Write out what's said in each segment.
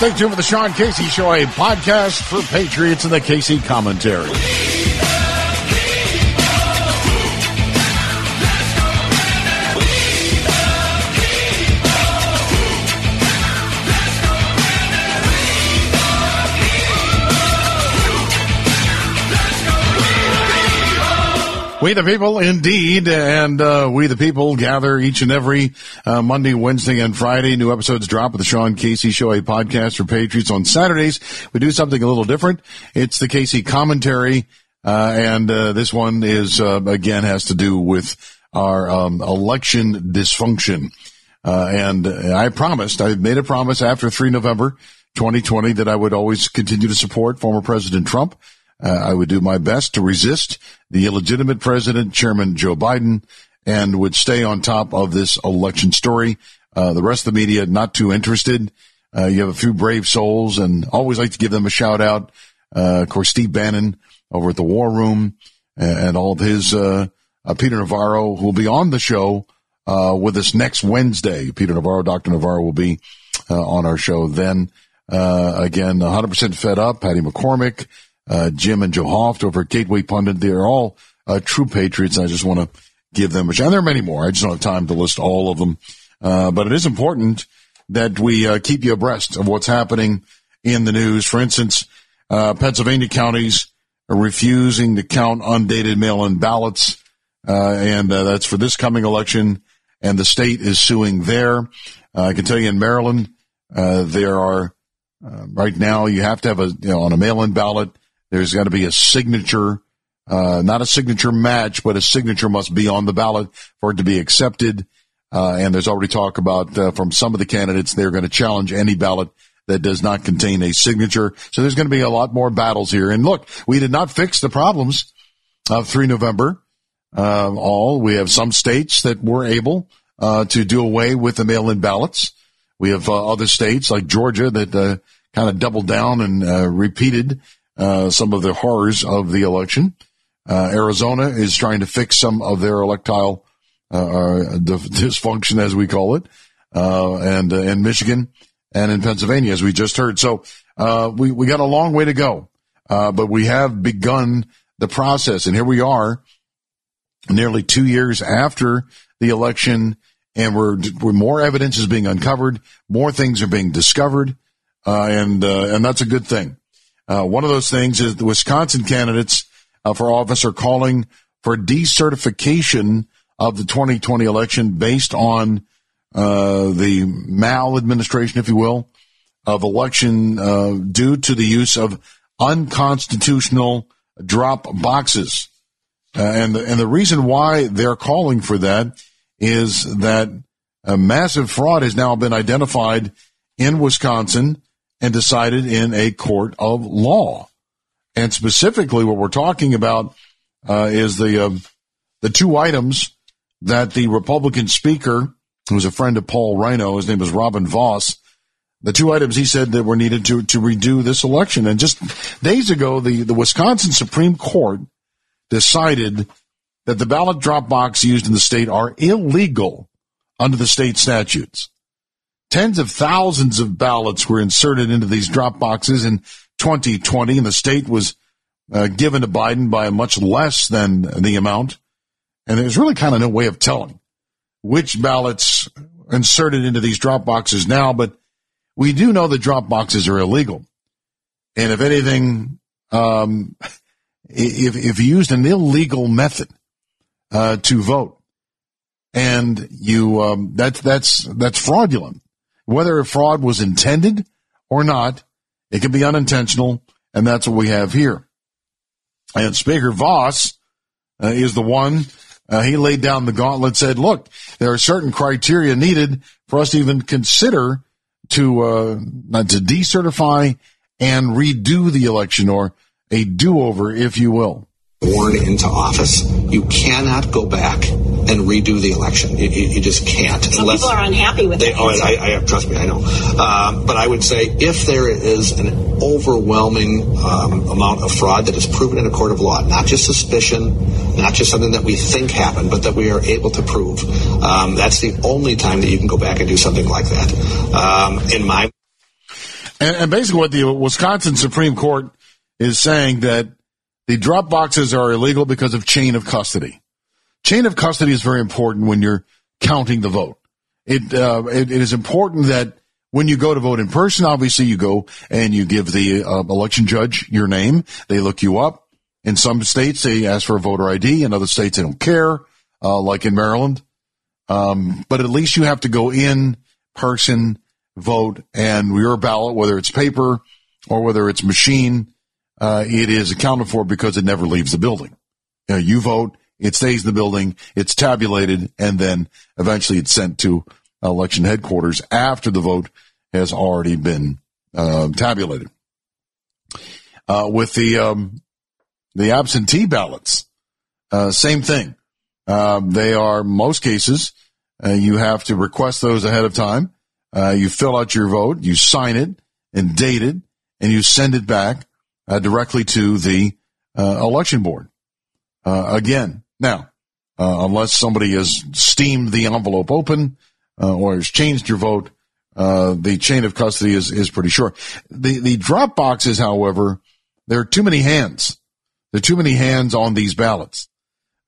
Stay tuned for the Sean Casey Show, a podcast for Patriots and the Casey commentary. We the people, indeed, and uh, we the people gather each and every uh, Monday, Wednesday, and Friday. New episodes drop of the Sean Casey Show, a podcast for Patriots. On Saturdays, we do something a little different. It's the Casey commentary, uh, and uh, this one is uh, again has to do with our um, election dysfunction. Uh, and I promised, I made a promise after three November 2020 that I would always continue to support former President Trump. Uh, I would do my best to resist the illegitimate president, Chairman Joe Biden, and would stay on top of this election story. Uh, the rest of the media not too interested. Uh, you have a few brave souls, and always like to give them a shout out. Uh, of course, Steve Bannon over at the War Room, and all of his uh, uh, Peter Navarro, who will be on the show with us next Wednesday. Peter Navarro, Doctor Navarro, will be on our show then. again, 100% fed up. Patty McCormick uh, Jim and Joe Hoft over at Gateway Pundit. They're all uh, true patriots. I just want to give them a shout. There are many more. I just don't have time to list all of them. Uh, but it is important that we uh, keep you abreast of what's happening in the news. For instance, uh, Pennsylvania counties are refusing to count undated mail-in ballots, uh, and that's for this coming election. And the state is suing there. I can tell you in Maryland, there are right now you have to have a you know, on a mail-in ballot there's got to be a signature, uh, not a signature match, but a signature must be on the ballot for it to be accepted. Uh, and there's already talk about uh, from some of the candidates they're going to challenge any ballot that does not contain a signature. So there's going to be a lot more battles here. And look, we did not fix the problems of 3 November. Uh, all we have some states that were able uh, to do away with the mail-in ballots. We have uh, other states like Georgia that kind of doubled down and repeated uh, some of the horrors of the election. Uh, Arizona is trying to fix some of their electoral uh, dysfunction, as we call it, and in Michigan and in Pennsylvania, as we just heard. So we we got a long way to go, but we have begun the process, and here we are, nearly two years after the election, and we're, we're more evidence is being uncovered, more things are being discovered, uh, and uh, and that's a good thing. Uh, one of those things is the Wisconsin candidates uh, for office are calling for decertification of the 2020 election based on uh, the maladministration, if you will, of election uh, due to the use of unconstitutional drop boxes. Uh, and the, and the reason why they're calling for that is that a massive fraud has now been identified in Wisconsin and decided in a court of law. And specifically, what we're talking about uh, is the uh, the two items that the Republican speaker, who's a friend of Paul Rhino, his name is Robin Vos, the two items he said that were needed to to redo this election. And just days ago, the the Wisconsin Supreme Court decided that the ballot drop box used in the state are illegal under the state statutes. Tens of thousands of ballots were inserted into these drop boxes in 2020, and the state was uh, given to Biden by much less than the amount. And there's really kind of no way of telling which ballots inserted into these drop boxes now, but we do know the drop boxes are illegal. And if anything, um, if, if you used an illegal method uh, to vote, and you um, that's that's that's fraudulent whether a fraud was intended or not, it can be unintentional, and that's what we have here. And Speaker Vos uh, is the one. Uh, he laid down the gauntlet, said, "Look, there are certain criteria needed for us to even consider to uh, to decertify and redo the election, or a do-over, if you will." Born into office, you cannot go back and redo the election. You, you, you just can't. Some unless people are unhappy with it. Oh, I, I, trust me, I know. Um, but I would say if there is an overwhelming um, amount of fraud that is proven in a court of law, not just suspicion, not just something that we think happened, but that we are able to prove, um, that's the only time that you can go back and do something like that. Um, in my And, and basically, what the Wisconsin Supreme Court is saying that the drop boxes are illegal because of chain of custody. Chain of custody is very important when you're counting the vote. It, uh, it, it is important that when you go to vote in person, obviously you go and you give the uh, election judge your name. They look you up. In some states, they ask for a voter ID. In other states, they don't care, uh, like in Maryland. Um, but at least you have to go in person, vote, and your ballot, whether it's paper or whether it's machine, uh, it is accounted for because it never leaves the building. You, know, you vote, it stays in the building, it's tabulated, and then eventually it's sent to election headquarters after the vote has already been uh, tabulated. Uh, with the um, the absentee ballots, uh, same thing. Um, they are most cases uh, you have to request those ahead of time. Uh, you fill out your vote, you sign it and date it, and you send it back uh, directly to the uh, election board. Uh, again, now, uh, unless somebody has steamed the envelope open or has changed your vote, the chain of custody is, is pretty short. The the drop boxes, however, there are too many hands. There are too many hands on these ballots.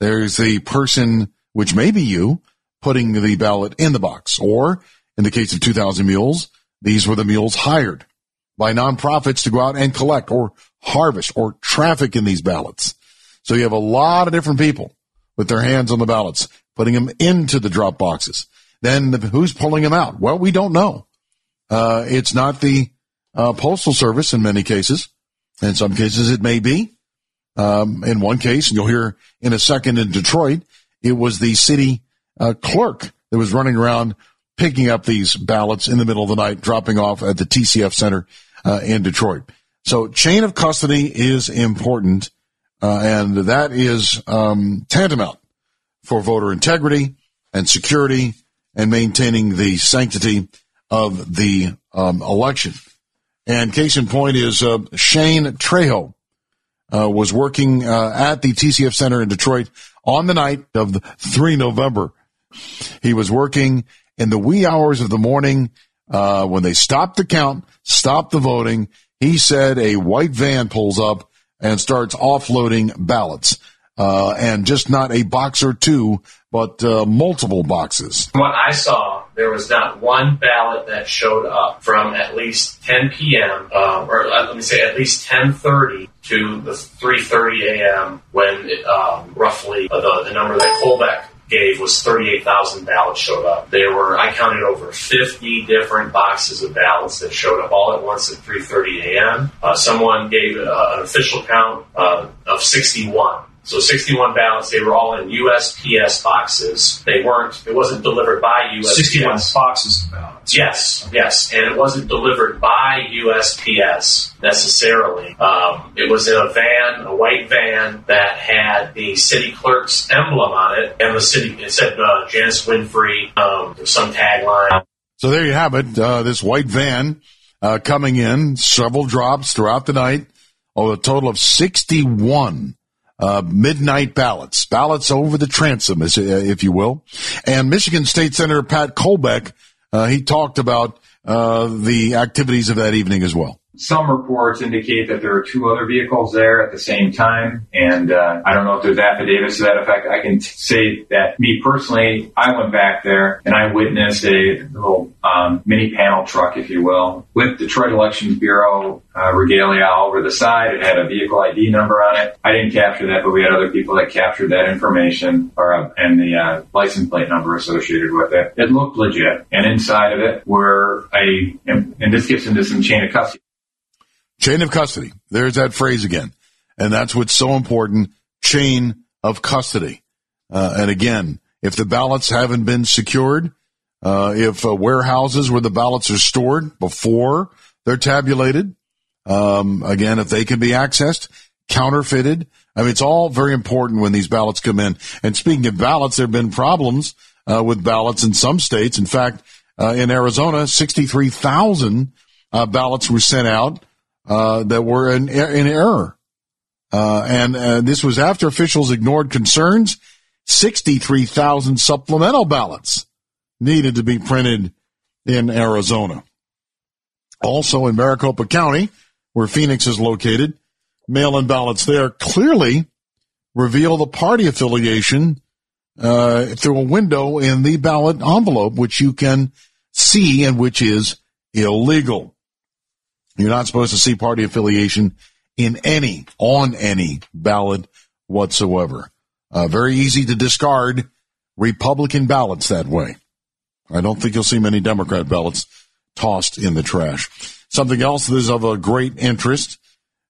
There's the person, which may be you, putting the ballot in the box. Or in the case of 2000 Mules, these were the mules hired by nonprofits to go out and collect or harvest or traffic in these ballots. So you have a lot of different people with their hands on the ballots, putting them into the drop boxes. Then who's pulling them out? Well, we don't know. Uh, it's not the uh, postal service in many cases. In some cases, it may be. Um, in one case, and you'll hear in a second in Detroit, it was the city uh, clerk that was running around picking up these ballots in the middle of the night, dropping off at the TCF Center uh, in Detroit. So chain of custody is important, uh, and that is um, tantamount for voter integrity and security and maintaining the sanctity of the um, election. And case in point is uh, Shane Trejo uh, was working uh, at the TCF Center in Detroit on the night of the 3 November. He was working in the wee hours of the morning uh, when they stopped the count, stopped the voting. He said a white van pulls up and starts offloading ballots. Uh, and just not a box or two, but uh, multiple boxes. What I saw, there was not one ballot that showed up from at least 10 p.m. Uh, or let me say at least 10:30 to the 3:30 a.m. when it, um, roughly the, the number that Colbeck gave was 38,000 ballots showed up. There were, I counted over 50 different boxes of ballots that showed up all at once at 3.30 a.m. Uh, someone gave uh, an official count uh, of 61. So 61 ballots, they were all in USPS boxes. They weren't, it wasn't delivered by USPS. 61 boxes of ballots. Yes, yes. And it wasn't delivered by USPS necessarily. Um, it was in a van, a white van that had the city clerk's emblem on it. And the city, it said uh, Janice Winfrey, um, some tagline. So there you have it. Uh, this white van uh, coming in, several drops throughout the night. Oh, a total of 61 uh, midnight ballots, ballots over the transom, if you will. And Michigan State Senator Pat Colbeck, uh, he talked about uh, the activities of that evening as well. Some reports indicate that there are two other vehicles there at the same time, and uh, I don't know if there's affidavits to that effect. I can t- say that me personally, I went back there and I witnessed a little um, mini panel truck, if you will, with Detroit Elections Bureau uh, regalia all over the side. It had a vehicle ID number on it. I didn't capture that, but we had other people that captured that information or uh, and the uh, license plate number associated with it. It looked legit, and inside of it were a and, and this gets into some chain of custody Chain of custody. There's that phrase again. And that's what's so important. Chain of custody. Uh, and again, if the ballots haven't been secured, uh, if uh, warehouses where the ballots are stored before they're tabulated, um, again, if they can be accessed, counterfeited. I mean, it's all very important when these ballots come in. And speaking of ballots, there have been problems uh, with ballots in some states. In fact, uh, in Arizona, 63,000 uh, ballots were sent out uh, that were in, in error. Uh, and uh, this was after officials ignored concerns. 63,000 supplemental ballots needed to be printed in Arizona. Also in Maricopa County, where Phoenix is located, mail-in ballots there clearly reveal the party affiliation uh, through a window in the ballot envelope, which you can see and which is illegal. You're not supposed to see party affiliation in any, on any ballot whatsoever. Uh, very easy to discard Republican ballots that way. I don't think you'll see many Democrat ballots tossed in the trash. Something else that is of a great interest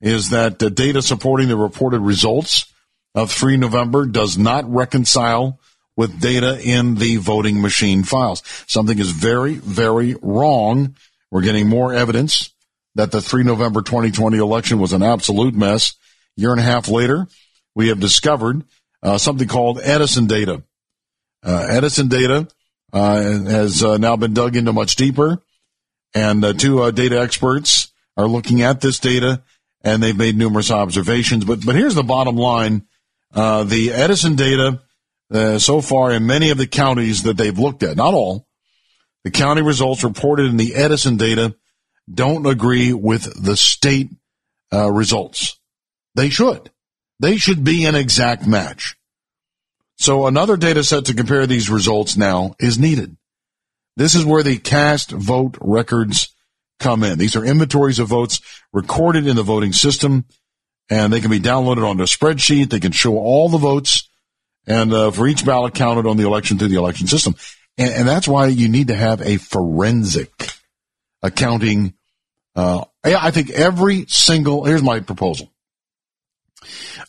is that the data supporting the reported results of 3 November does not reconcile with data in the voting machine files. Something is very, very wrong. We're getting more evidence that the 3 November 2020 election was an absolute mess. Year and a half later, we have discovered uh, something called Edison data. Uh, Edison data uh, has uh, now been dug into much deeper, and uh, two uh, data experts are looking at this data, and they've made numerous observations. But but here's the bottom line: the Edison data so far in many of the counties that they've looked at, not all, the county results reported in the Edison data don't agree with the state results. They should. They should be an exact match. So another data set to compare these results now is needed. This is where the cast vote records come in. These are inventories of votes recorded in the voting system and they can be downloaded onto a spreadsheet. They can show all the votes and uh, for each ballot counted on the election through the election system. And, and that's why you need to have a forensic accounting. Uh, yeah, I think every single, here's my proposal.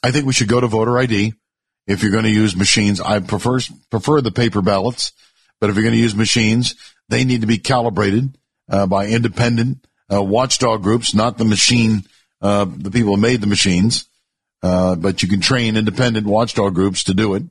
I think we should go to voter ID if you're going to use machines. I prefer prefer the paper ballots, but if you're going to use machines, they need to be calibrated uh, by independent uh, watchdog groups, not the machine, uh, the people who made the machines. Uh, but you can train independent watchdog groups to do it.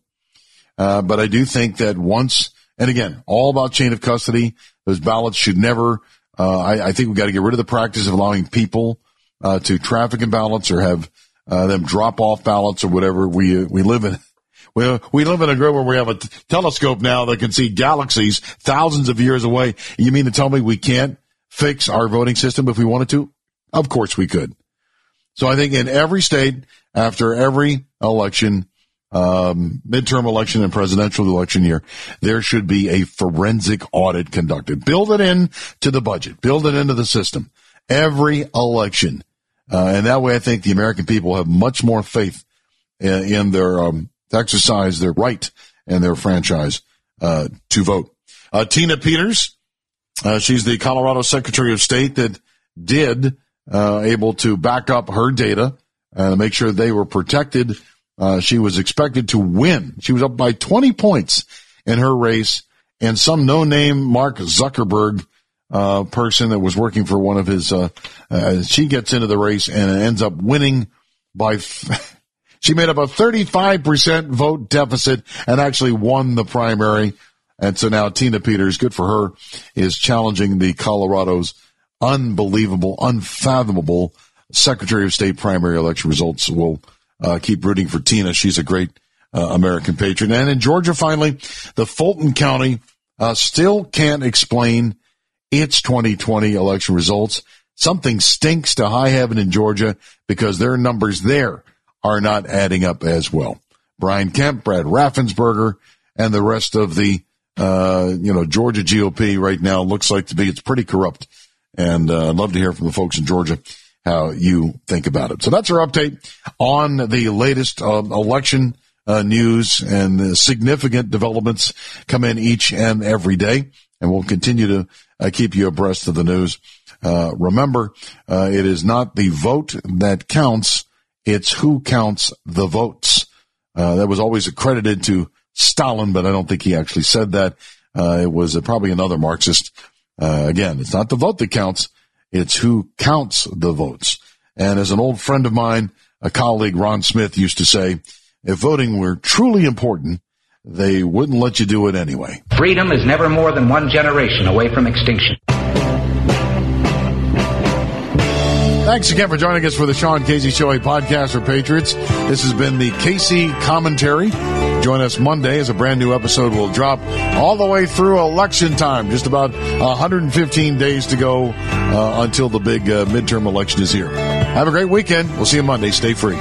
Uh, but I do think that once, and again, all about chain of custody. Those ballots should never. Uh, I, I, think we've got to get rid of the practice of allowing people uh, to traffic in ballots or have uh, them drop off ballots or whatever. We uh, we live in we, we live in a group where we have a t- telescope now that can see galaxies thousands of years away. You mean to tell me we can't fix our voting system if we wanted to? Of course we could. So I think in every state, after every election, um, midterm election and presidential election year, there should be a forensic audit conducted. Build it in to the budget. Build it into the system. Every election. Uh, and that way I think the American people have much more faith in, in their, um, exercise their right and their franchise uh, to vote. Uh, Tina Peters, uh, she's the Colorado Secretary of State that did uh, able to back up her data and make sure they were protected. Uh, she was expected to win. She was up by 20 points in her race, and some no-name Mark Zuckerberg uh, person that was working for one of his. she gets into the race and ends up winning by. F- She made up a 35% vote deficit and actually won the primary. And so now Tina Peters, good for her, is challenging the Colorado's unbelievable, unfathomable Secretary of State primary election results. We'll uh, keep rooting for Tina. She's a great uh, American patriot. And in Georgia, finally, the Fulton County uh, still can't explain its 2020 election results. Something stinks to high heaven in Georgia because their numbers there are not adding up as well. Brian Kemp, Brad Raffensperger, and the rest of the, uh, you know, Georgia GOP right now looks like to be, it's pretty corrupt. And, uh, I'd love to hear from the folks in Georgia how you think about it. So that's our update on the latest uh, election uh, news and significant developments come in each and every day. And we'll continue to uh, keep you abreast of the news. Uh, remember, uh, it is not the vote that counts. It's who counts the votes. Uh, that was always accredited to Stalin, but I don't think he actually said that. It was probably another Marxist. Again, it's not the vote that counts. It's who counts the votes. And as an old friend of mine, a colleague, Ron Smith, used to say, if voting were truly important, they wouldn't let you do it anyway. Freedom is never more than one generation away from extinction. Thanks again for joining us for the Sean Casey Show, a podcast for Patriots. This has been the Casey Commentary. Join us Monday as a brand new episode will drop all the way through election time. Just about 115 days to go uh, until the big uh, midterm election is here. Have a great weekend. We'll see you Monday. Stay free.